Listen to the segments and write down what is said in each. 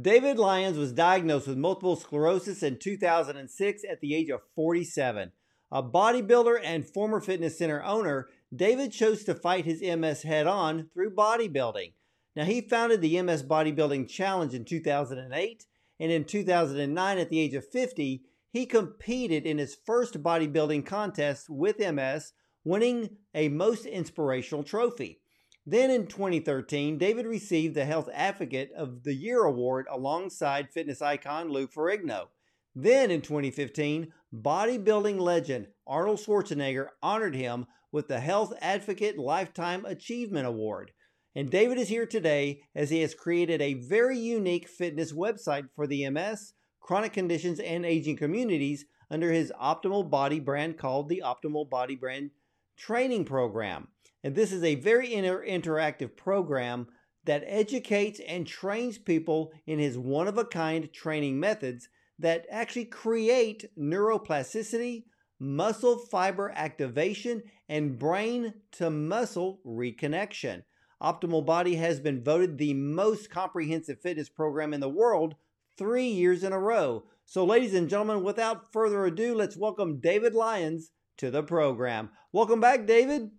David Lyons was diagnosed with multiple sclerosis in 2006 at the age of 47. A bodybuilder and former fitness center owner, David chose to fight his MS head on through bodybuilding. Now, he founded the MS Bodybuilding Challenge in 2008, and in 2009, at the age of 50, he competed in his first bodybuilding contest with MS, winning a Most Inspirational trophy. Then in 2013, David received the Health Advocate of the Year award alongside fitness icon Lou Ferrigno. Then in 2015, bodybuilding legend Arnold Schwarzenegger honored him with the Health Advocate Lifetime Achievement Award. And David is here today as he has created a very unique fitness website for the MS, chronic conditions, and aging communities under his Optimal Body brand called the Optimal Body Brand Training Program. And this is a very inter- interactive program that educates and trains people in his one of a kind training methods that actually create neuroplasticity, muscle fiber activation, and brain to muscle reconnection. Optimal Body has been voted the most comprehensive fitness program in the world three years in a row. So, ladies and gentlemen, without further ado, let's welcome David Lyons to the program. Welcome back, David.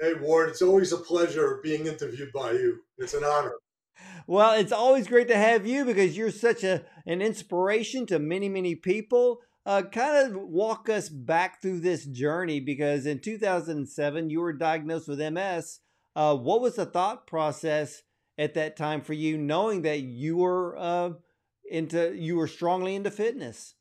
Hey, Ward, it's always a pleasure being interviewed by you. It's an honor. Well, it's always great to have you because you're such a an inspiration to many, many people. Uh, kind of walk us back through this journey because in 2007 you were diagnosed with MS. Uh, what was the thought process at that time for you, knowing that you were uh, into you were strongly into fitness?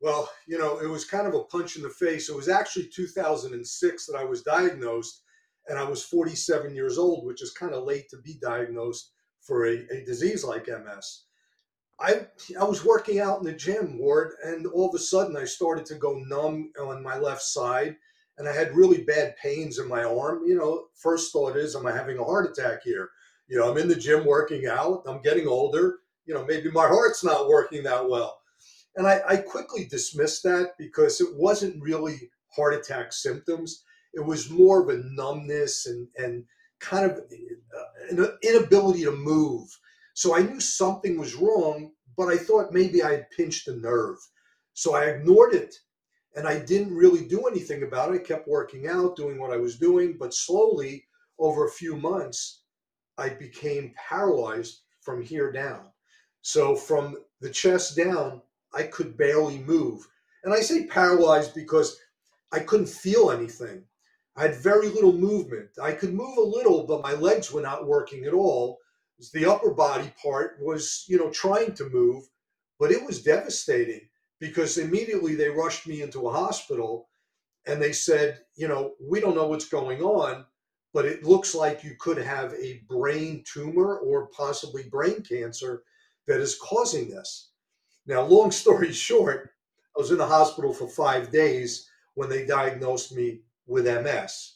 Well, you know, it was kind of a punch in the face. It was actually 2006 that I was diagnosed, and I was 47 years old, which is kind of late to be diagnosed for a, a disease like MS. I I was working out in the gym, Ward, and all of a sudden I started to go numb on my left side, and I had really bad pains in my arm. You know, first thought is, am I having a heart attack here? You know, I'm in the gym working out. I'm getting older. You know, maybe my heart's not working that well. And I, I quickly dismissed that because it wasn't really heart attack symptoms it was more of a numbness and and kind of uh, an inability to move. So I knew something was wrong, but I thought maybe I had pinched a nerve. So I ignored it and I didn't really do anything about it. I kept working out, doing what I was doing, but slowly over a few months, I became paralyzed from here down. So from the chest down, I could barely move. And I say paralyzed because I couldn't feel anything. I had very little movement. I could move a little, but my legs were not working at all. The upper body part was, you know, trying to move, but it was devastating because immediately they rushed me into a hospital and they said, you know, we don't know what's going on, but it looks like you could have a brain tumor or possibly brain cancer that is causing this. Now, long story short, I was in the hospital for five days when they diagnosed me with MS.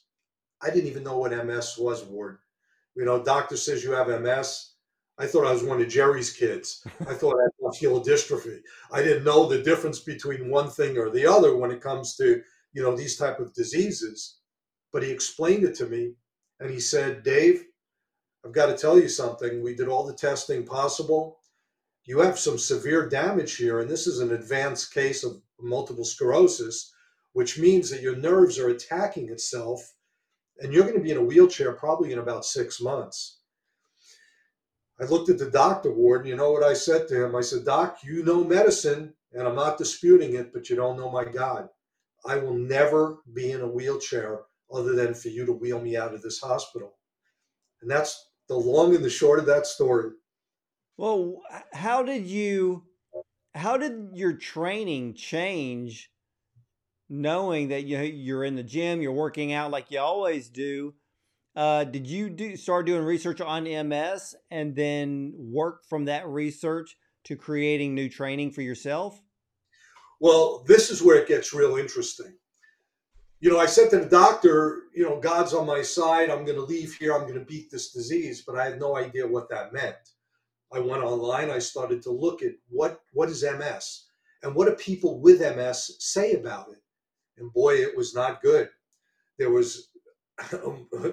I didn't even know what MS was, Ward. You know, doctor says you have MS. I thought I was one of Jerry's kids. I thought I had muscular dystrophy. I didn't know the difference between one thing or the other when it comes to, you know, these type of diseases. But he explained it to me and he said, Dave, I've got to tell you something. We did all the testing possible. You have some severe damage here, and this is an advanced case of multiple sclerosis which means that your nerves are attacking itself and you're going to be in a wheelchair probably in about six months. I looked at the doctor, Ward, you know what I said to him? I said, Doc, you know medicine, and I'm not disputing it, but you don't know my God. I will never be in a wheelchair other than for you to wheel me out of this hospital. And that's the long and the short of that story. Well, how did you, how did your training change knowing that you you're in the gym, you're working out like you always do. Uh, did you do start doing research on MS and then work from that research to creating new training for yourself? Well, this is where it gets real interesting. You know, I said to the doctor, you know, God's on my side. I'm going to leave here. I'm going to beat this disease, but I had no idea what that meant. I went online. I started to look at what what is MS and what do people with MS say about it and boy, it was not good. There was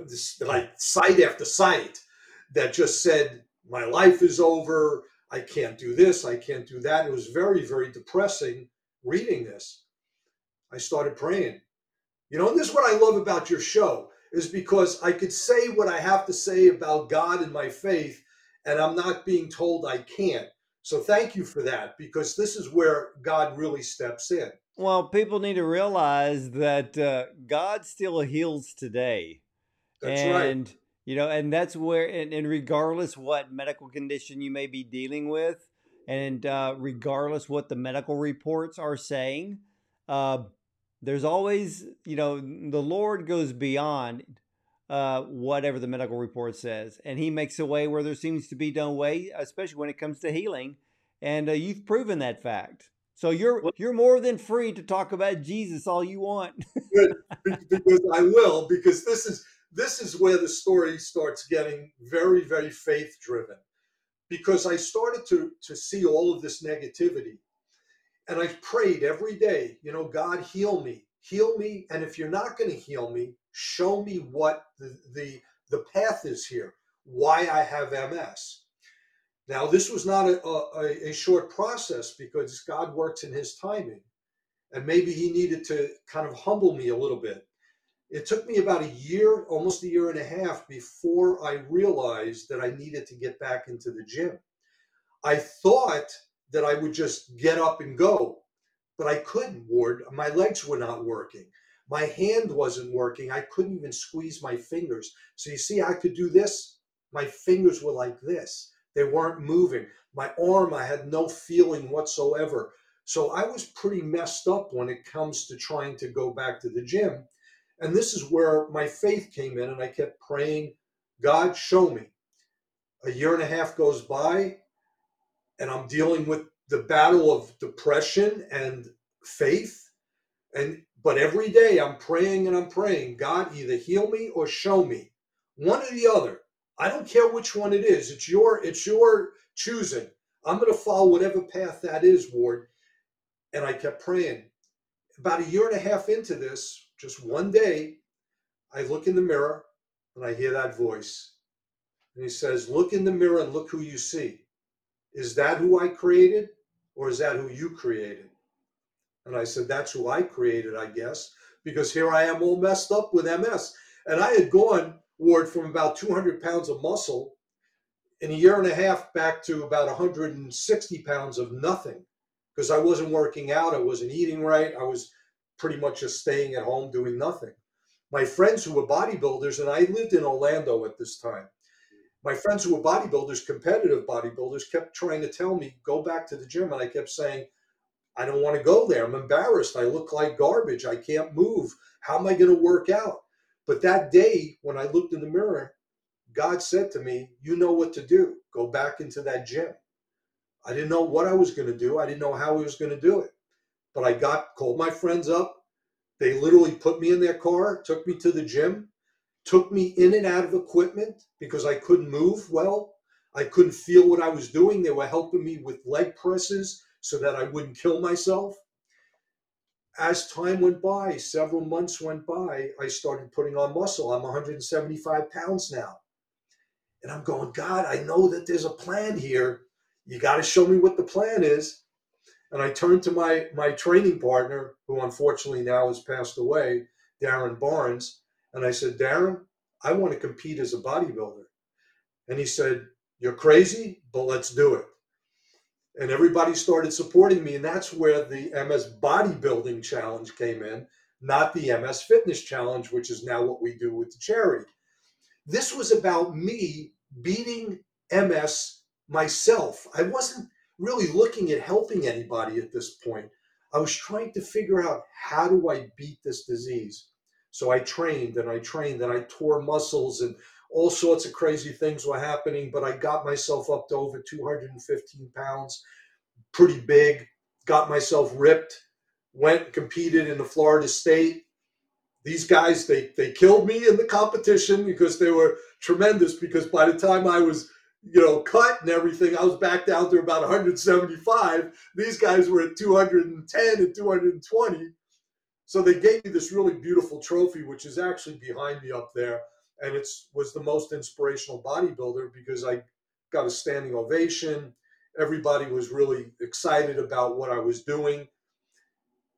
this, like site after site that just said, "My life is over. I can't do this, I can't do that. It was very, very depressing reading this. I started praying. You know, and this is what I love about your show is because I could say what I have to say about God and my faith, and I'm not being told I can't. So thank you for that because this is where God really steps in. Well, people need to realize that uh, God still heals today. That's and, right. You know, and that's where, and, and regardless what medical condition you may be dealing with, and uh, regardless what the medical reports are saying, uh, there's always, you know, the Lord goes beyond uh, whatever the medical report says, and He makes a way where there seems to be no way, especially when it comes to healing. And uh, you've proven that fact. So you're you're more than free to talk about Jesus all you want. Because I will, because this is this is where the story starts getting very, very faith driven. Because I started to to see all of this negativity. And I prayed every day, you know, God heal me, heal me. And if you're not going to heal me, show me what the, the the path is here, why I have MS. Now, this was not a, a, a, short process because God works in his timing. And maybe he needed to kind of humble me a little bit. It took me about a year, almost a year and a half, before I realized that I needed to get back into the gym. I thought that I would just get up and go, but I couldn't, Ward. My legs were not working. My hand wasn't working. I couldn't even squeeze my fingers. So you see, I could do this. My fingers were like this they weren't moving. My arm, I had no feeling whatsoever. So I was pretty messed up when it comes to trying to go back to the gym. And this is where my faith came in, and I kept praying, God, show me. A year and a half goes by, and I'm dealing with the battle of depression and faith. And but every day I'm praying and I'm praying, God, either heal me or show me. One or the other. I don't care which one it is. It's your it's your choosing. I'm going to follow whatever path that is, Ward. And I kept praying. About a year and a half into this, just one day, I look in the mirror and I hear that voice. And he says, Look in the mirror and look who you see. Is that who I created or is that who you created? And I said, That's who I created, I guess, because here I am all messed up with MS. And I had gone Ward from about 200 pounds of muscle in a year and a half back to about 160 pounds of nothing because I wasn't working out, I wasn't eating right, I was pretty much just staying at home doing nothing. My friends who were bodybuilders, and I lived in Orlando at this time, my friends who were bodybuilders, competitive bodybuilders, kept trying to tell me, go back to the gym. And I kept saying, I don't want to go there. I'm embarrassed. I look like garbage. I can't move. How am I going to work out? But that day, when I looked in the mirror, God said to me, You know what to do. Go back into that gym. I didn't know what I was going to do. I didn't know how I was going to do it. But I got, called my friends up. They literally put me in their car, took me to the gym, took me in and out of equipment because I couldn't move well. I couldn't feel what I was doing. They were helping me with leg presses so that I wouldn't kill myself as time went by, several months went by, I started putting on muscle. I'm 175 pounds now. And I'm going, God, I know that there's a plan here. You got to show me what the plan is. And I turned to my, my training partner, who unfortunately now has passed away, Darren Barnes. And I said, Darren, I want to compete as a bodybuilder. And he said, You're crazy, but let's do it and everybody started supporting me and that's where the ms bodybuilding challenge came in not the ms fitness challenge which is now what we do with the charity. This was about me beating ms myself. I wasn't really looking at helping anybody at this point. I was trying to figure out how do i beat this disease? So i trained and i trained and i tore muscles and all sorts of crazy things were happening, but I got myself up to over 215 pounds, pretty big, got myself ripped, went and competed in the Florida State. These guys, they, they killed me in the competition because they were tremendous. Because by the time I was, you know, cut and everything, I was back down to about 175. These guys were at 210 and 220. So they gave me this really beautiful trophy, which is actually behind me up there and it was the most inspirational bodybuilder because I got a standing ovation. Everybody was really excited about what I was doing.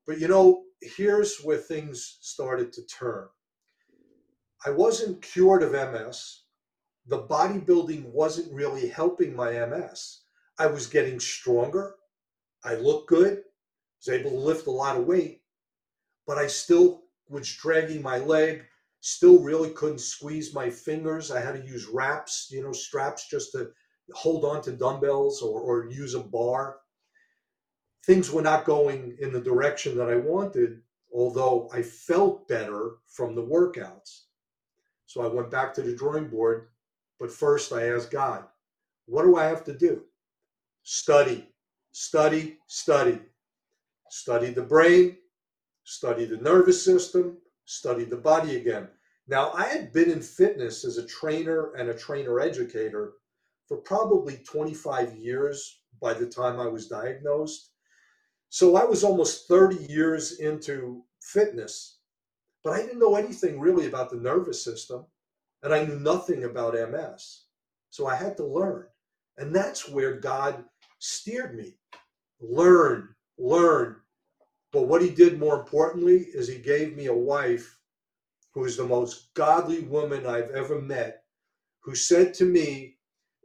But you know, here's where things started to turn. I wasn't cured of MS. The bodybuilding wasn't really helping my MS. I was getting stronger. I looked good, I was able to lift a lot of weight, but I still was dragging my leg, still really couldn't squeeze my fingers. I had to use wraps, you know, straps just to hold on to dumbbells or, or use a bar. Things were not going in the direction that I wanted, although I felt better from the workouts. So I went back to the drawing board, but first I asked God, what do I have to do? Study, study, study. Study the brain, study the nervous system, study the body again. Now, I had been in fitness as a trainer and a trainer educator for probably 25 years by the time I was diagnosed. So I was almost 30 years into fitness, but I didn't know anything really about the nervous system, and I knew nothing about MS. So I had to learn. And that's where God steered me. Learn, learn. But what he did more importantly is he gave me a wife who is the most godly woman I've ever met, who said to me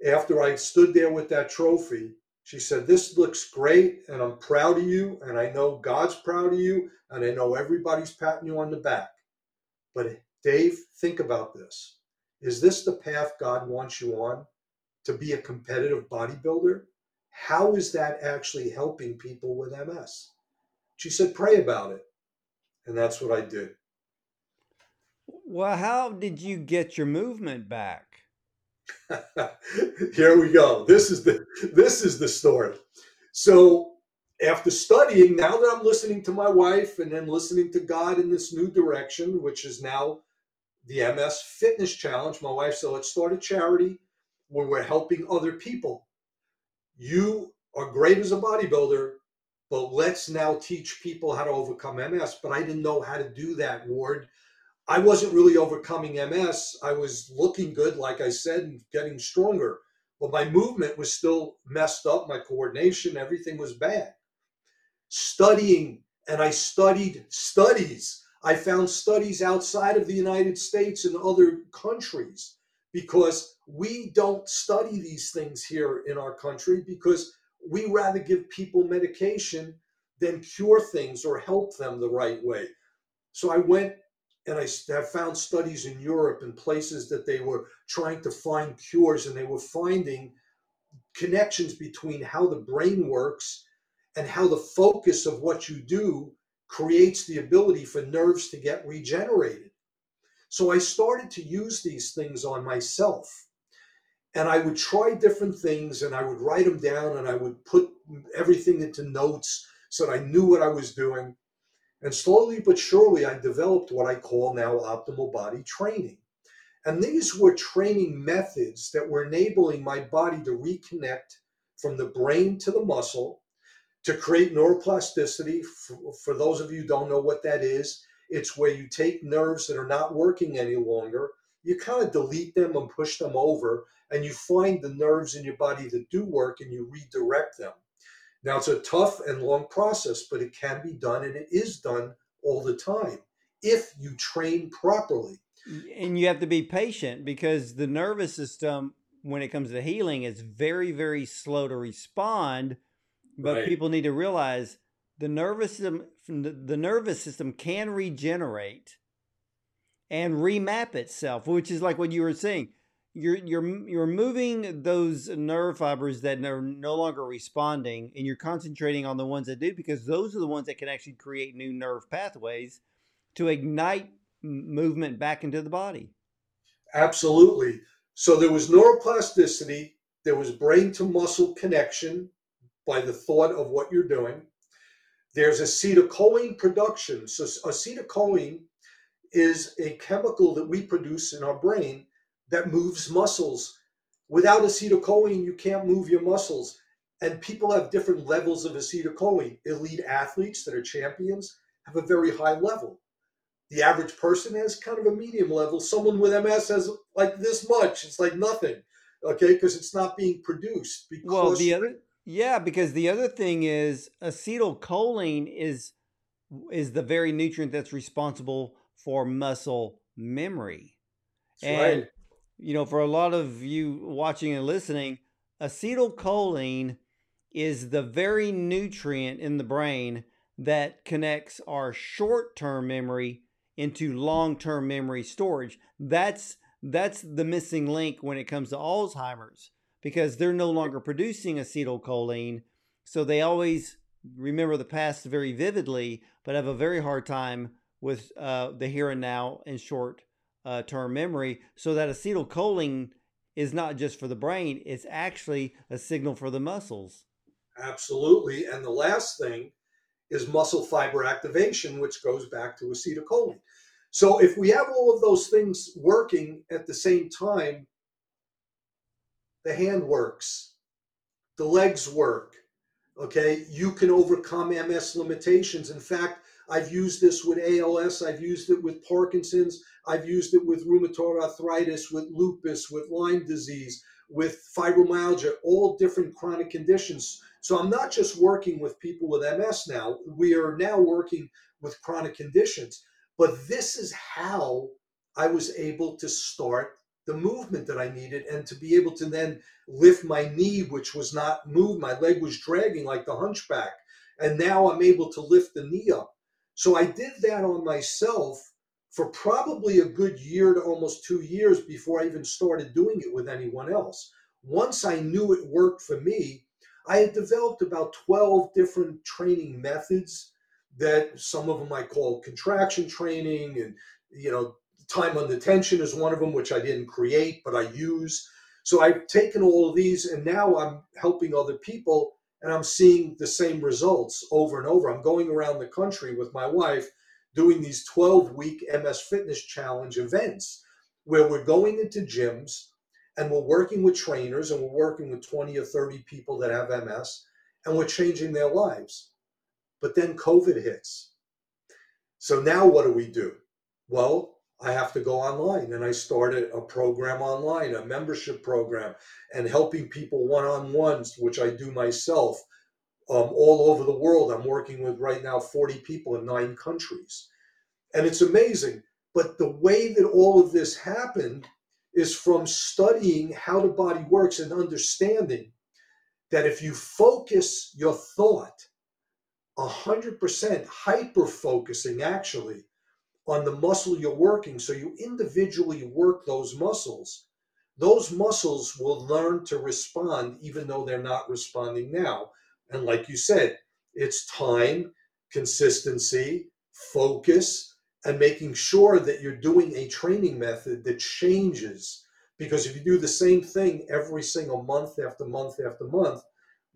after I stood there with that trophy, she said, This looks great, and I'm proud of you, and I know God's proud of you, and I know everybody's patting you on the back. But Dave, think about this. Is this the path God wants you on to be a competitive bodybuilder? How is that actually helping people with MS? She said, Pray about it. And that's what I did. Well, how did you get your movement back? Here we go. This is the this is the story. So after studying, now that I'm listening to my wife and then listening to God in this new direction, which is now the MS Fitness Challenge, my wife said, let's start a charity where we're helping other people. You are great as a bodybuilder, but let's now teach people how to overcome MS. But I didn't know how to do that, Ward. I wasn't really overcoming MS. I was looking good, like I said, and getting stronger. But my movement was still messed up. My coordination, everything was bad. Studying, and I studied studies. I found studies outside of the United States and other countries because we don't study these things here in our country because we rather give people medication than cure things or help them the right way. So I went and I have found studies in Europe and places that they were trying to find cures and they were finding connections between how the brain works and how the focus of what you do creates the ability for nerves to get regenerated. So I started to use these things on myself. And I would try different things and I would write them down and I would put everything into notes so that I knew what I was doing. And slowly but surely, I developed what I call now optimal body training. And these were training methods that were enabling my body to reconnect from the brain to the muscle to create neuroplasticity. For, for those of you don't know what that is, it's where you take nerves that are not working any longer, you kind of delete them and push them over, and you find the nerves in your body that do work and you redirect them. Now, it's a tough and long process, but it can be done and it is done all the time if you train properly. And you have to be patient because the nervous system, when it comes to healing, is very, very slow to respond. But right. people need to realize the nervous system, the nervous system can regenerate and remap itself, which is like what you were saying. You're you're you're moving those nerve fibers that are no longer responding and you're concentrating on the ones that do because those are the ones that can actually create new nerve pathways to ignite movement back into the body. Absolutely. So there was neuroplasticity there was brain to muscle connection by the thought of what you're doing. There's acetylcholine production. So acetylcholine is a chemical that we produce in our brain that moves muscles. Without acetylcholine, you can't move your muscles. And people have different levels of acetylcholine. Elite athletes that are champions have a very high level. The average person has kind of a medium level. Someone with MS has like this much. It's like nothing, okay, because it's not being produced. Because well, the other Yeah, because the other thing is acetylcholine is is the very nutrient that's responsible for muscle memory. That's And right. you know, for a lot of you watching and listening, acetylcholine is the very nutrient in the brain that connects our short-term memory into long-term memory storage. That's that's the missing link when it comes to Alzheimer's because they're no longer producing acetylcholine, so they always remember the past very vividly, but have a very hard time with uh, the here and now and short uh, term memory. So that acetylcholine is not just for the brain; it's actually a signal for the muscles. Absolutely. And the last thing is muscle fiber activation, which goes back to acetylcholine. So if we have all of those things working at the same time, the hand works, the legs work. Okay, you can overcome MS limitations. In fact, I've used this with ALS, I've used it with Parkinson's, I've used it with rheumatoid arthritis, with lupus, with Lyme disease, with fibromyalgia, all different chronic conditions. So I'm not just working with people with MS now, we are now working with chronic conditions. But this is how I was able to start the movement that I needed and to be able to then lift my knee, which was not moved. My leg was dragging like the hunchback. And now I'm able to lift the knee up. So I did that on myself for probably a good year to almost two years before I even started doing it with anyone else. Once I knew it worked for me, I had developed about 12 different training methods that some of them I call contraction training and you know time under tension is one of them which I didn't create but I use. So I've taken all of these and now I'm helping other people and I'm seeing the same results over and over. I'm going around the country with my wife doing these 12 week MS Fitness Challenge events where we're going into gyms and we're working with trainers and we're working with 20 or 30 people that have MS and we're changing their lives. But then COVID hits. So now what do we do? Well, I have to go online and I started a program online, a membership program, and helping people one on ones, which I do myself um, all over the world. I'm working with right now 40 people in nine countries. And it's amazing. But the way that all of this happened is from studying how the body works and understanding that if you focus your thought 100% hyper focusing actually on the muscle you're working, so you individually work those muscles, those muscles will learn to respond even though they're not responding now. And like you said, it's time, consistency, focus, and making sure that you're doing a training method that changes. Because if you do the same thing every single month after month after month,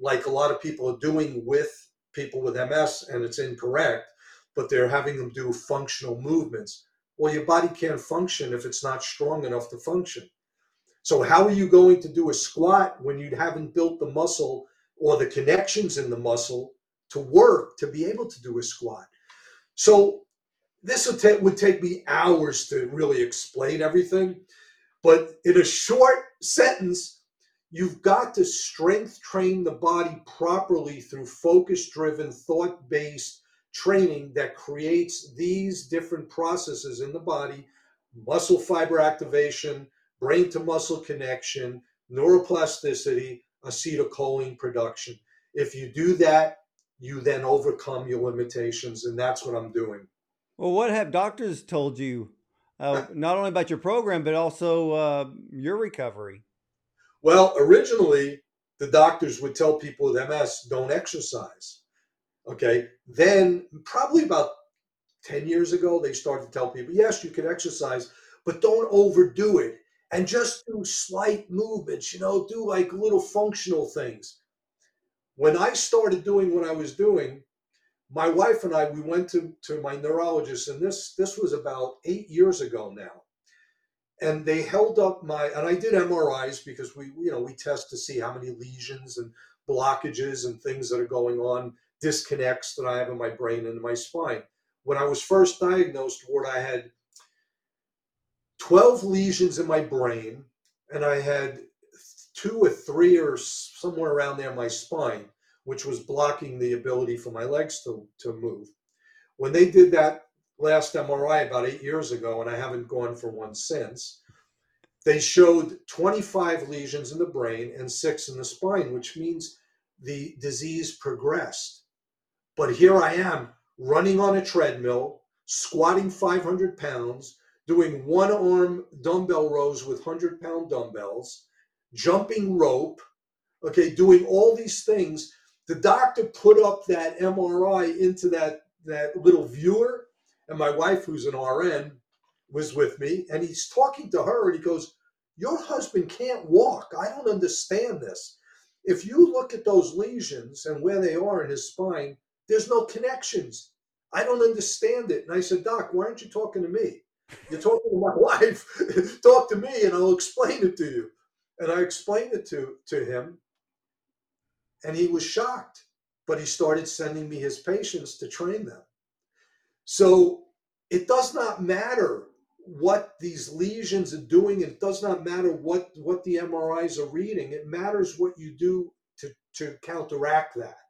like a lot of people are doing with people with MS, and it's incorrect, but they're having them do functional movements. Well, your body can't function if it's not strong enough to function. So, how are you going to do a squat when you haven't built the muscle or the connections in the muscle to work to be able to do a squat? So, this would, ta- would take me hours to really explain everything. But in a short sentence, you've got to strength train the body properly through focus driven, thought based training that creates these different processes in the body muscle fiber activation, brain to muscle connection, neuroplasticity, acetylcholine production. If you do that, you then overcome your limitations, and that's what I'm doing. Well, what have doctors told you, uh, not only about your program but also uh, your recovery? Well, originally, the doctors would tell people with MS don't exercise. Okay. Then, probably about 10 years ago, they started to tell people, yes, you can exercise, but don't overdo it and just do slight movements, you know, do like little functional things. When I started doing what I was doing, my wife and I, we went to, to my neurologist, and this this was about eight years ago now. And they held up my and I did MRIs because we, you know, we test to see how many lesions and blockages and things that are going on, disconnects that I have in my brain and in my spine. When I was first diagnosed, Ward, I had 12 lesions in my brain, and I had two or three or somewhere around there in my spine, which was blocking the ability for my legs to, to move. When they did that last MRI about eight years ago, and I haven't gone for one since, they showed 25 lesions in the brain and six in the spine, which means the disease progressed. But here I am running on a treadmill, squatting 500 pounds, doing one arm dumbbell rows with 100 pound dumbbells, jumping rope, okay, doing all these things. The doctor put up that MRI into that, that little viewer, and my wife, who's an RN, was with me, and he's talking to her, and he goes, Your husband can't walk. I don't understand this. If you look at those lesions and where they are in his spine, there's no connections. I don't understand it. And I said, Doc, why aren't you talking to me? You're talking to my wife. Talk to me and I'll explain it to you. And I explained it to, to him. And he was shocked. But he started sending me his patients to train them. So it does not matter what these lesions are doing. It does not matter what, what the MRIs are reading. It matters what you do to, to counteract that.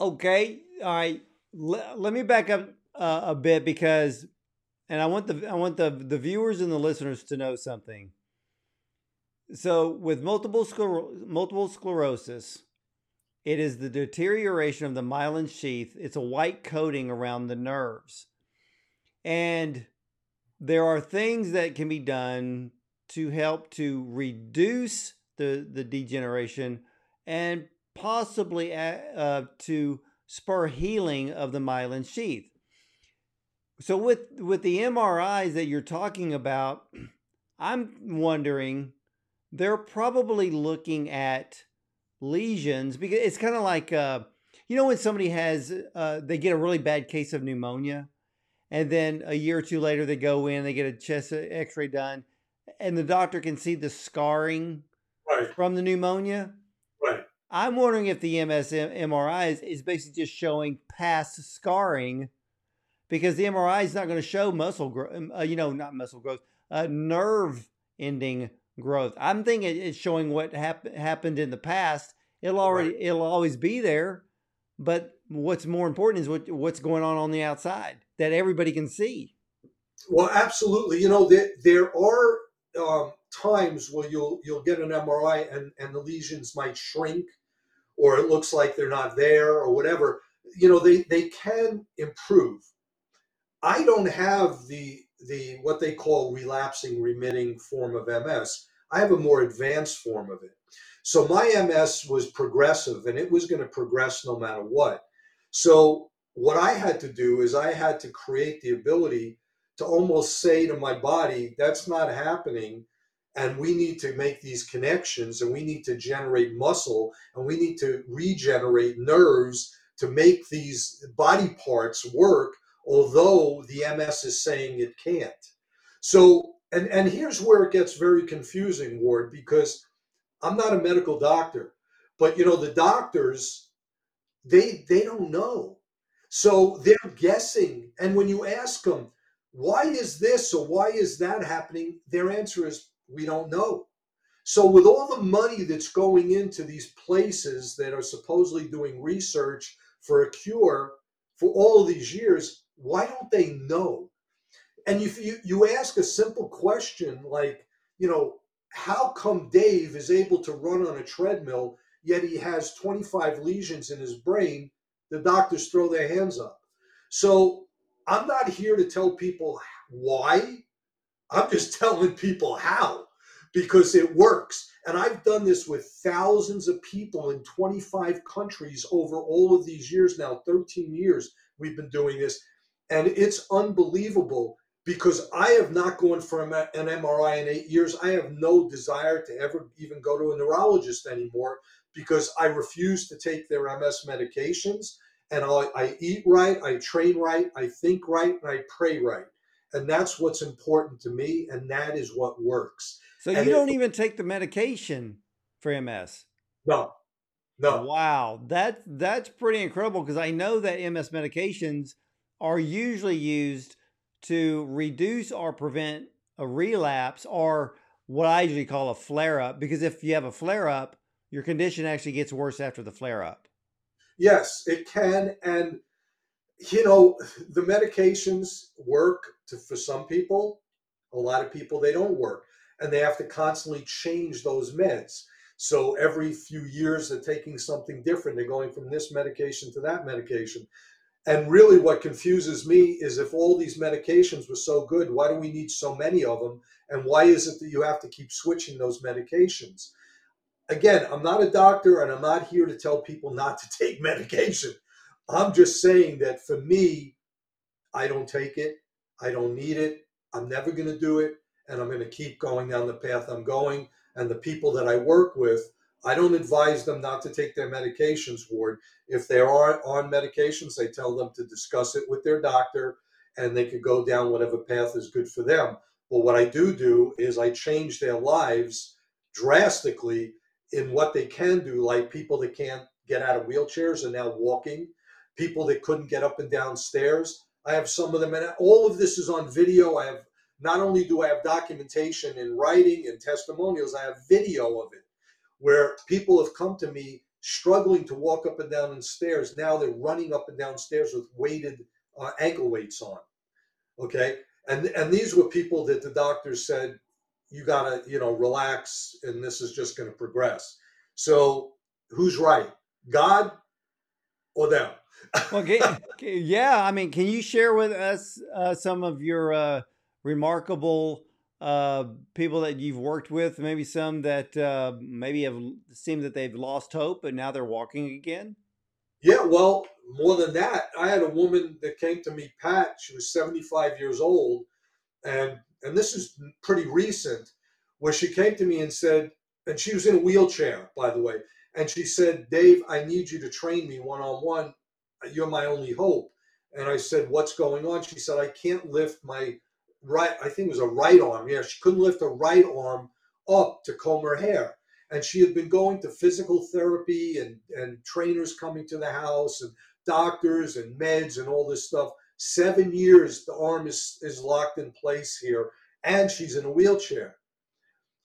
Okay. All right. Let, let me back up uh, a bit because and I want the I want the the viewers and the listeners to know something. So, with multiple scler- multiple sclerosis, it is the deterioration of the myelin sheath. It's a white coating around the nerves. And there are things that can be done to help to reduce the, the degeneration and possibly uh, to spur healing of the myelin sheath. So with with the MRIs that you're talking about, I'm wondering they're probably looking at lesions because it's kind of like uh, you know when somebody has uh, they get a really bad case of pneumonia and then a year or two later they go in they get a chest x-ray done and the doctor can see the scarring right. from the pneumonia i'm wondering if the ms mri is, is basically just showing past scarring because the MRI is not going to show muscle growth, um, uh, you know, not muscle growth, uh, nerve ending growth. I'm thinking it's showing what hap- happened in the past. It'll already, right. it'll always be there, but what's more important is what what's going on on the outside that everybody can see. Well, absolutely. You know, there there are um, times where you'll you'll get an MRI and and the lesions might shrink, or it looks like they're not there, or whatever. You know, they they can improve I don't have the the what they call relapsing remitting form of MS. I have a more advanced form of it. So my MS was progressive and it was going to progress no matter what. So what I had to do is I had to create the ability to almost say to my body, that's not happening. And we need to make these connections and we need to generate muscle and we need to regenerate nerves to make these body parts work although the MS is saying it can't. So, and, and here's where it gets very confusing, Ward, because I'm not a medical doctor, but you know, the doctors, they they don't know. So they're guessing. And when you ask them, why is this or why is that happening? Their answer is, we don't know. So, with all the money that's going into these places that are supposedly doing research for a cure for all these years, why don't they know? And if you, you ask a simple question like, you know, how come Dave is able to run on a treadmill, yet he has 25 lesions in his brain? The doctors throw their hands up. So I'm not here to tell people why. I'm just telling people how because it works. And I've done this with thousands of people in 25 countries over all of these years now, 13 years we've been doing this. And it's unbelievable because I have not gone for an MRI in eight years. I have no desire to ever even go to a neurologist anymore because I refuse to take their MS medications. And I, I eat right, I train right, I think right, and I pray right. And that's what's important to me, and that is what works. So and you don't even take the medication for MS? No, no. Wow, that that's pretty incredible because I know that MS medications are usually used to reduce or prevent a relapse or what I usually call a flare up because if you have a flare up, your condition actually gets worse after the flare up. Yes, it can. And, you know, the medications work to, for some people. A lot of people, they don't work. And they have to constantly change those meds. So every few years, they're taking something different. They're going from this medication to that medication. And really, what confuses me is if all these medications were so good, why do we need so many of them? And why is it that you have to keep switching those medications? Again, I'm not a doctor and I'm not here to tell people not to take medication. I'm just saying that for me, I don't take it. I don't need it. I'm never going to do it. And I'm going to keep going down the path I'm going. And the people that I work with, I don't advise them not to take their medications, Ward. If they are on medications, they tell them to discuss it with their doctor and they could go down whatever path is good for them. But what I do do is I change their lives drastically in what they can do, like people that can't get out of wheelchairs are now walking, people that couldn't get up and down stairs. I have some of them, and all of this is on video. I have not only do I have documentation in writing and testimonials, I have video of it where people have come to me struggling to walk up and down the stairs. Now they're running up and down stairs with weighted uh, ankle weights on. Okay, and and these were people that the doctors said you gotta you know relax and this is just going to progress. So who's right, God or them? Okay, yeah. I mean, can you share with us uh, some of your uh, remarkable uh, people that you've worked with, maybe some that uh, maybe have seemed that they've lost hope and now they're walking again? Yeah, well, more than that, I had a woman that came to me, Pat. She was 75 years old, and and this is pretty recent, where she came to me and said, and she was in a wheelchair, by the way, and she said, Dave, I need you to train me one on one. You're my only hope. And I said, What's going on? She said, I can't lift my right, I think it was a right arm. Yeah, she couldn't lift her right arm up to comb her hair. And she had been going to physical therapy and, and trainers coming to the house and doctors and meds and all this stuff. Seven years, the arm is, is locked in place here, and she's in a wheelchair.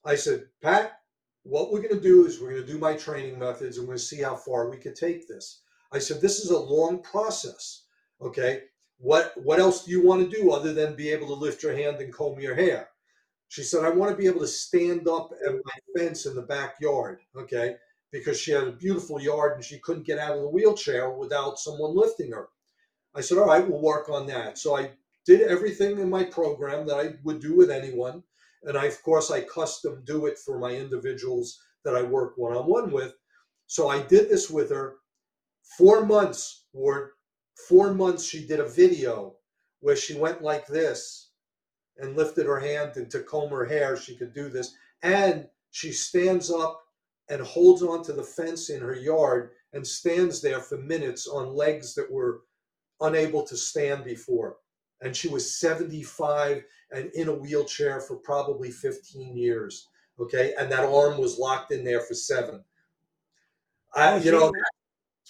I said, Pat, what we're going to do is we're going to do my training methods and we're going to see how far we can take this. I said, this is a long process. Okay? What what else do you want to do other than be able to lift your hand and comb your hair? She said i want to be able to stand up at my fence in the backyard okay? Because she had a beautiful yard and she couldn't get out of the wheelchair without someone lifting her. I said all right we'll work on that. So i did everything in my program that i would do with anyone and i of course i custom do it for my individuals that i work one-on-one with. So i did this with her four months ward four months she did a video where she went like this and lifted her hand and to comb her hair she could do this. And she stands up and holds onto the fence in her yard and stands there for minutes on legs that were unable to stand before. And she was 75 and in a wheelchair for probably 15 years okay? And that arm was locked in there for seven. I, oh, you know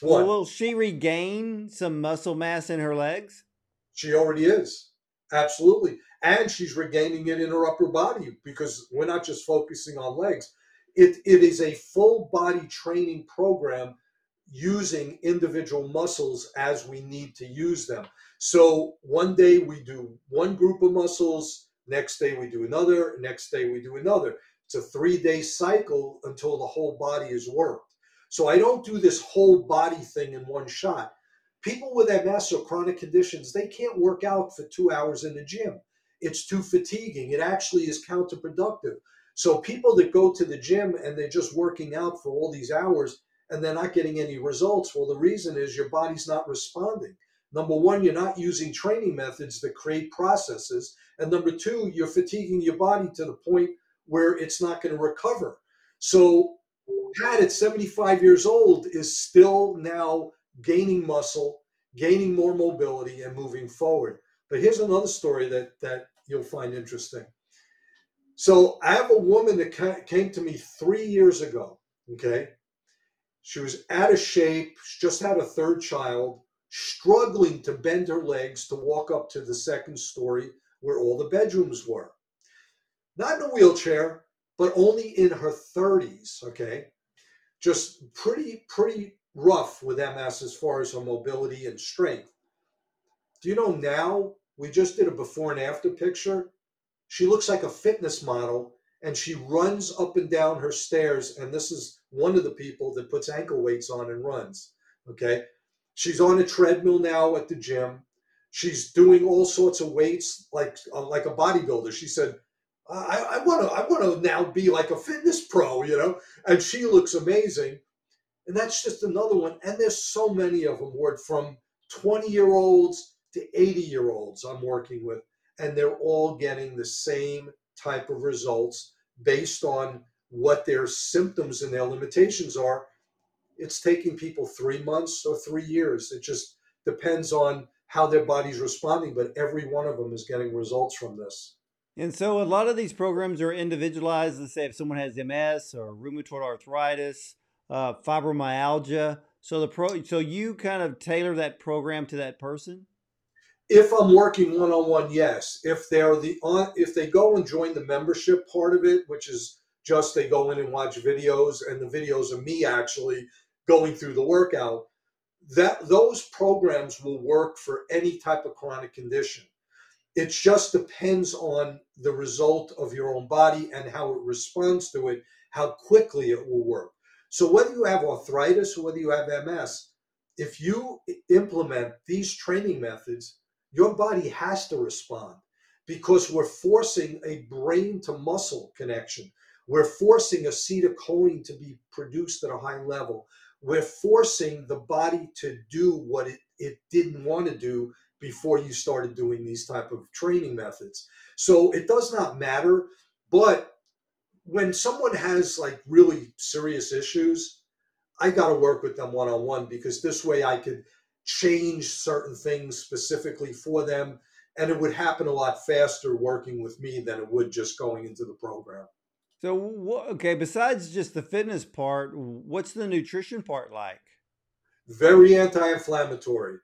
well, will she regain some muscle mass in her legs? She already is. Absolutely. And she's regaining it in her upper body because we're not just focusing on legs. It, it is a full body training program using individual muscles as we need to use them. So one day we do one group of muscles, next day we do another, next day we do another. It's a three day cycle until the whole body is worked. So I don't do this whole body thing in one shot. People with MS or chronic conditions, they can't work out for two hours in the gym. It's too fatiguing. It actually is counterproductive. So people that go to the gym and they're just working out for all these hours and they're not getting any results, well, the reason is your body's not responding. Number one, you're not using training methods that create processes. And number two, you're fatiguing your body to the point where it's not going to recover. So Pat at 75 years old is still now gaining muscle, gaining more mobility, and moving forward. But here's another story that that you'll find interesting. So I have a woman that came to me three years ago. Okay, she was out of shape, just had a third child, struggling to bend her legs to walk up to the second story where all the bedrooms were. Not in a wheelchair, but only in her 30s, okay? Just pretty, pretty rough with MS as far as her mobility and strength. Do you know now? We just did a before and after picture. She looks like a fitness model and she runs up and down her stairs. And this is one of the people that puts ankle weights on and runs. Okay. She's on a treadmill now at the gym. She's doing all sorts of weights like uh, like a bodybuilder. She said, "I want to I want to now be like a fitness pro," you know. And she looks amazing. And that's just another one. And there's so many of them, Ward, from 20 year olds to 80 year olds I'm working with, and they're all getting the same type of results based on what their symptoms and their limitations are. It's taking people three months or three years. It just depends on how their body's responding, but every one of them is getting results from this. And so a lot of these programs are individualized. Let's say if someone has MS or rheumatoid arthritis, uh, fibromyalgia. So the pro, so you kind of tailor that program to that person. If I'm working one on one, yes. If they're the on, if they go and join the membership part of it, which is just they go in and watch videos, and the videos of me actually going through the workout, that those programs will work for any type of chronic condition. It just depends on the result of your own body and how it responds to it, how quickly it will work. So whether you have arthritis or whether you have MS, if you implement these training methods, your body has to respond because we're forcing a brain to muscle connection. We're forcing acetylcholine to be produced at a high level. We're forcing the body to do what it, it didn't want to do before you started doing these type of training methods. So it does not matter, but when someone has like really serious issues, I got to work with them one on one because this way I could change certain things specifically for them. And it would happen a lot faster working with me than it would just going into the program. So, okay, besides just the fitness part, what's the nutrition part like? Very anti inflammatory.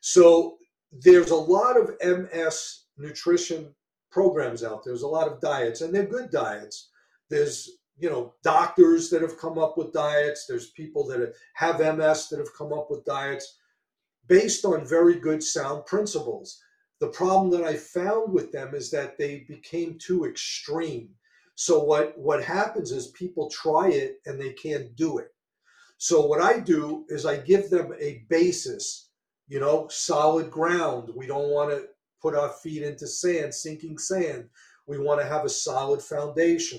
So, there's a lot of MS nutrition programs out there. There's a lot of diets, and they're good diets. There's you know doctors that have come up with diets. There's people that have MS that have come up with diets based on very good sound principles. The problem that I found with them is that they became too extreme. So what what happens is people try it and they can't do it. So what I do is I give them a basis, you know, solid ground. We don't want to put our feet into sand, sinking sand. We want to have a solid foundation.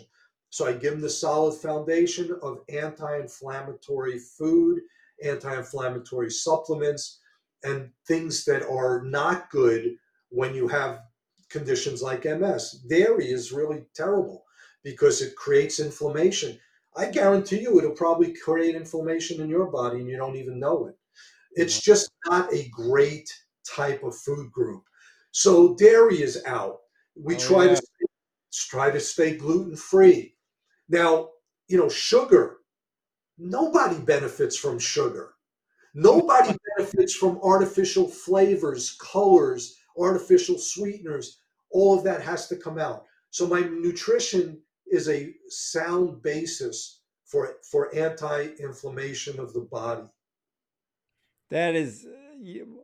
So I give them the solid foundation of anti inflammatory food, anti inflammatory supplements, and things that are not good when you have conditions like MS. Dairy is really terrible because it creates inflammation. I guarantee you it'll probably create inflammation in your body and you don't even know it. It's just not a great type of food group. So dairy is out. We oh, try yeah. to try to stay gluten free. Now, you know, sugar, nobody benefits from sugar. Nobody benefits from artificial flavors, colors, artificial sweeteners. All of that has to come out. So my nutrition is a sound basis for for anti-inflammation of the body. That is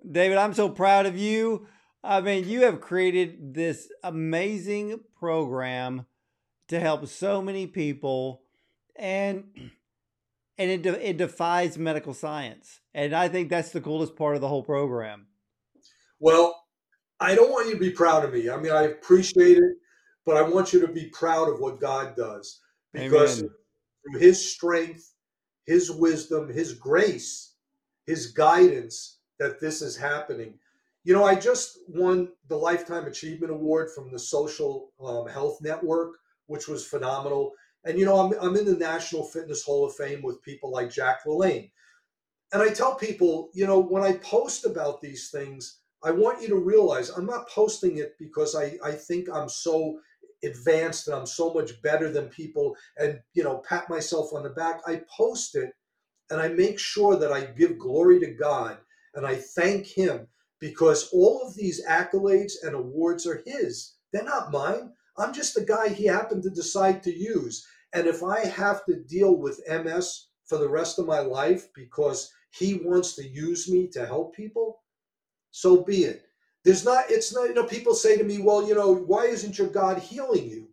David, I'm so proud of you. I mean, you have created this amazing program to help so many people and and it de- it defies medical science. And I think that's the coolest part of the whole program. Well, I don't want you to be proud of me. I mean, I appreciate it, but I want you to be proud of what God does because Amen. through his strength, his wisdom, his grace, his guidance that this is happening. You know, I just won the Lifetime Achievement Award from the Social um, Health Network which was phenomenal. And you know, I'm I'm in the National Fitness Hall of Fame with people like Jack LaLanne. And I tell people, you know, when I post about these things, I want you to realize I'm not posting it because I, I think I'm so advanced and I'm so much better than people and you know pat myself on the back. I post it and I make sure that I give glory to God and I thank him because all of these accolades and awards are his. They're not mine. I'm just the guy he happened to decide to use. And if I have to deal with MS for the rest of my life because he wants to use me to help people, so be it. There's not, it's not, you know, people say to me, well, you know, why isn't your God healing you?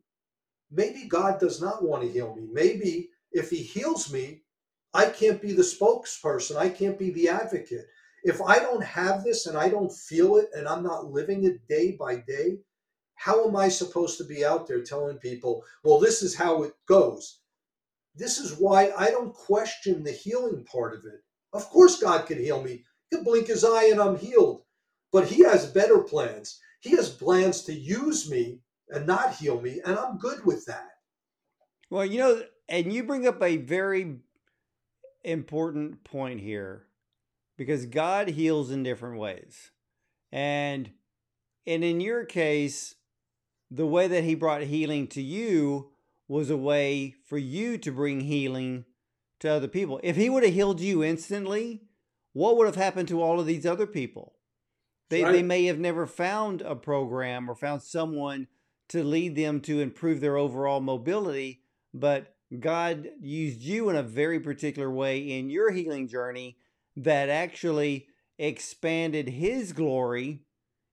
Maybe God does not want to heal me. Maybe if he heals me, I can't be the spokesperson. I can't be the advocate. If I don't have this and I don't feel it and I'm not living it day by day, how am I supposed to be out there telling people, well, this is how it goes? This is why I don't question the healing part of it. Of course, God can heal me. He can blink his eye and I'm healed. But He has better plans. He has plans to use me and not heal me, and I'm good with that. Well, you know, and you bring up a very important point here because God heals in different ways. And and in your case, the way that he brought healing to you was a way for you to bring healing to other people. If he would have healed you instantly, what would have happened to all of these other people? They, right. they may have never found a program or found someone to lead them to improve their overall mobility, but God used you in a very particular way in your healing journey that actually expanded his glory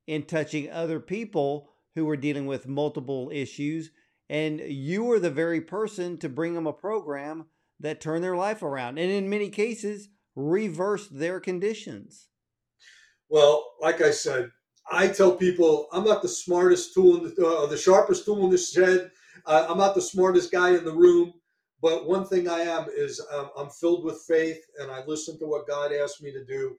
in touching other people who were dealing with multiple issues. And you were the very person to bring them a program that turned their life around and, in many cases, reversed their conditions. Well, like I said, I tell people I'm not the smartest tool in the, uh, the sharpest tool in the shed. Uh, I'm not the smartest guy in the room. But one thing I am is um, I'm filled with faith and I listen to what God asked me to do.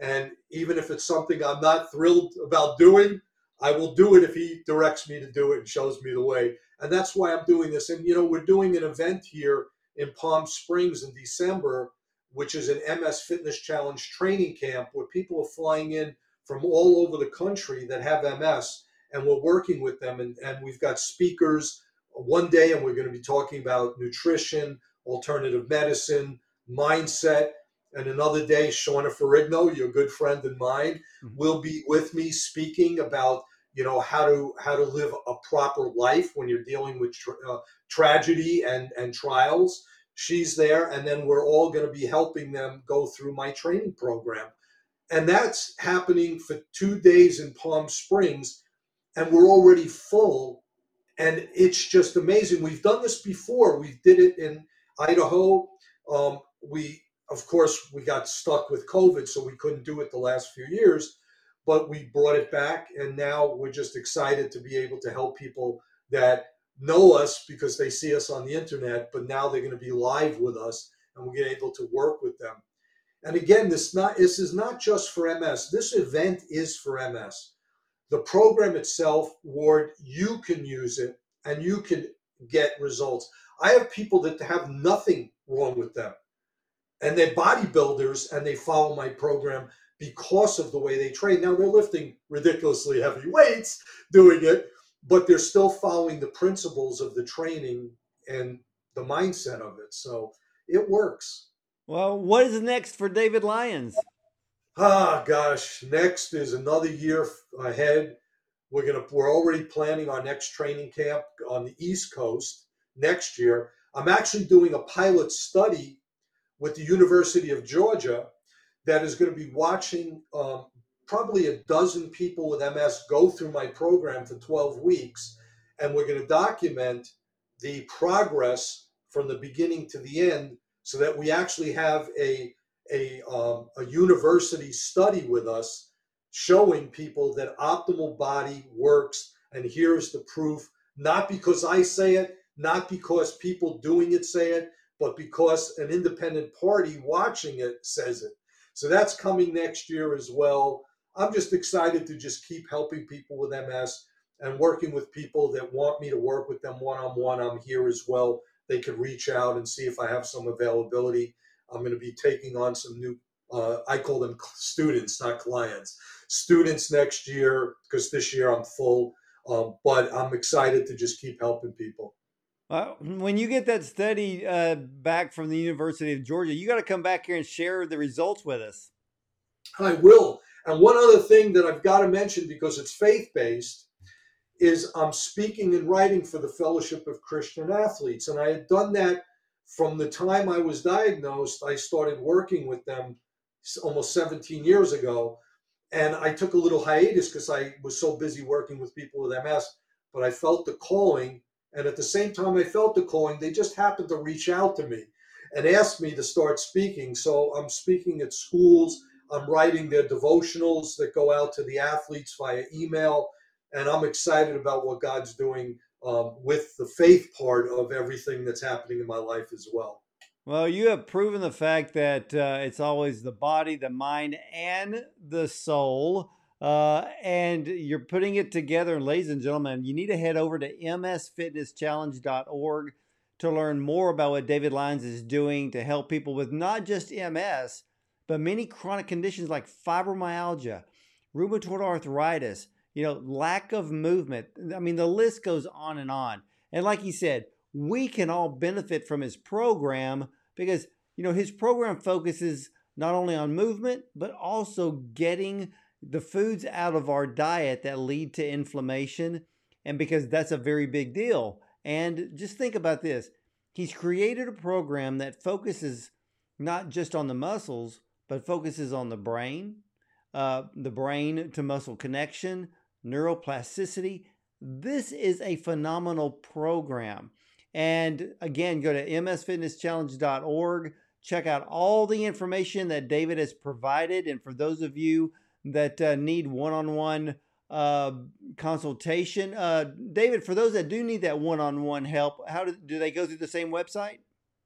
And even if it's something I'm not thrilled about doing, I will do it if He directs me to do it and shows me the way. And that's why I'm doing this. And, you know, we're doing an event here in Palm Springs in December, which is an MS Fitness Challenge training camp where people are flying in from all over the country that have MS. And we're working with them. And, and we've got speakers one day, and we're going to be talking about nutrition, alternative medicine, mindset. And another day, Shanna Ferrigno, your good friend and mine, mm-hmm. will be with me speaking about you know how to how to live a proper life when you're dealing with tra- uh, tragedy and and trials. She's there, and then we're all going to be helping them go through my training program, and that's happening for two days in Palm Springs, and we're already full and it's just amazing. We've done this before. We did it in Idaho. Um, we, of course, we got stuck with COVID, so we couldn't do it the last few years. But we brought it back, and now we're just excited to be able to help people that know us because they see us on the internet. But now they're going to be live with us, and we're able to work with them. And again, this not this is not just for MS. This event is for MS. The program itself, Ward, you can use it and you can get results. I have people that have nothing wrong with them, and they're bodybuilders and they follow my program because of the way they train. Now they're lifting ridiculously heavy weights doing it, but they're still following the principles of the training and the mindset of it. So it works. Well, what is next for David Lyons? Ah, gosh, next is another year ahead. We're gonna we're already planning our next training camp on the East Coast next year. I'm actually doing a pilot study with the University of Georgia that is going to be watching um, probably a dozen people with MS go through my program for 12 weeks, and we're going to document the progress from the beginning to the end, so that we actually have a a, um, a university study with us showing people that optimal body works. And here's the proof not because i say it not because people doing it say it but because an independent party watching it says it. So that's coming next year as well. I'm just excited to just keep helping people with ms and working with people that want me to work with them one-on-one. I'm here as well. They could reach out and see if i have some availability I'm going to be taking on some new, uh, I call them students, not clients, students next year because this year I'm full. Um, but I'm excited to just keep helping people. Uh, when you get that study uh, back from the University of Georgia, you got to come back here and share the results with us. I will. And one other thing that I've got to mention because it's faith based is I'm speaking and writing for the Fellowship of Christian Athletes. And I had done that from the time I was diagnosed. I started working with them almost 17 years ago. And I took a little hiatus because I was so busy working with people with MS, but I felt the calling. And at the same time, I felt the calling, they just happened to reach out to me and ask me to start speaking. So I'm speaking at schools. I'm writing their devotionals that go out to the athletes via email. And I'm excited about what God's doing um, with the faith part of everything that's happening in my life as well. Well, you have proven the fact that uh, it's always the body, the mind, and the soul. Uh, and you're putting it together. And ladies and gentlemen, you need to head over to msfitnesschallenge.org to learn more about what David Lyons is doing to help people with not just MS, but many chronic conditions like fibromyalgia, rheumatoid arthritis, you know, lack of movement. I mean, the list goes on and on. And like he said, we can all benefit from his program because, you know, his program focuses not only on movement, but also getting the foods out of our diet that lead to inflammation. And because that's a very big deal. And just think about this he's created a program that focuses not just on the muscles, but focuses on the brain, uh, the brain to muscle connection, neuroplasticity. This is a phenomenal program. And again, go to msfitnesschallenge.org. Check out all the information that David has provided. And for those of you that uh, need one on one consultation. Uh, David, for those that do need that one-on-one help, how do, do they go through the same website?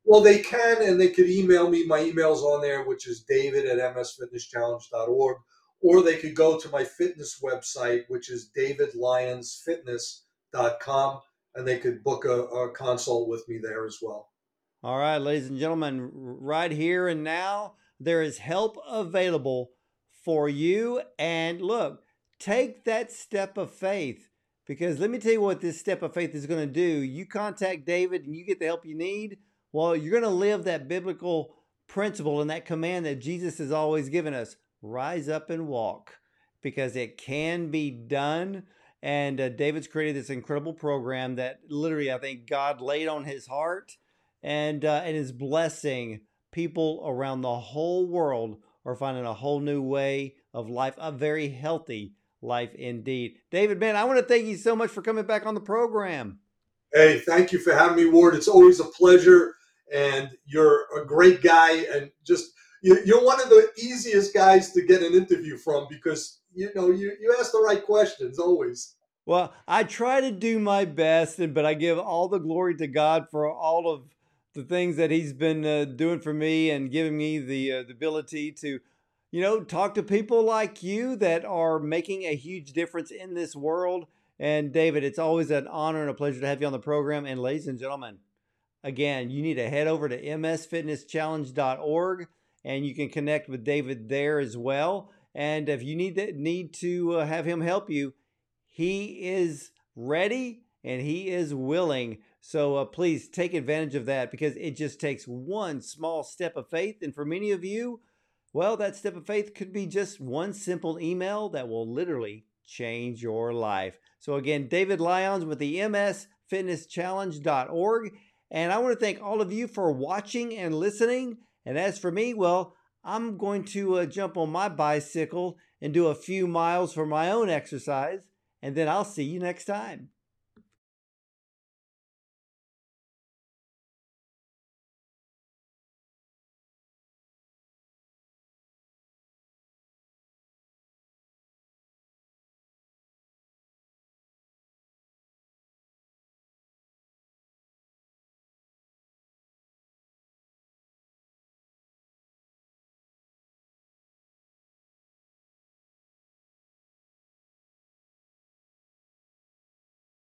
Well, they can, and they could email me. My email's on there, which is david at msfitnesschallenge.org, or they could go to my fitness website, which is davidlyonsfitness.com, and they could book a, a consult with me there as well. All right, ladies and gentlemen, right here and now, there is help available for you. And look, take that step of faith because let me tell you what this step of faith is going to do. You contact David and you get the help you need. Well, you're going to live that biblical principle and that command that Jesus has always given us rise up and walk because it can be done. And uh, David's created this incredible program that literally I think God laid on his heart and, uh, and is blessing people around the whole world are finding a whole new way of life, a very healthy life indeed. David, man, I want to thank you so much for coming back on the program. Hey, thank you for having me, Ward. It's always a pleasure, and you're a great guy, and just you're one of the easiest guys to get an interview from because you know you, you ask the right questions always. Well, I try to do my best, and but I give all the glory to God for all of the things that He's been uh, doing for me and giving me the uh, the ability to you know, talk to people like you that are making a huge difference in this world. And David, it's always an honor and a pleasure to have you on the program. And ladies and gentlemen, again, you need to head over to msfitnesschallenge.org and you can connect with David there as well. And if you need to, need to uh, have him help you, he is ready and he is willing. So uh, please take advantage of that because it just takes one small step of faith. And for many of you, well, that step of faith could be just one simple email that will literally change your life. So, again, David Lyons with the msfitnesschallenge.org. And I want to thank all of you for watching and listening. And as for me, well, I'm going to uh, jump on my bicycle and do a few miles for my own exercise. And then I'll see you next time.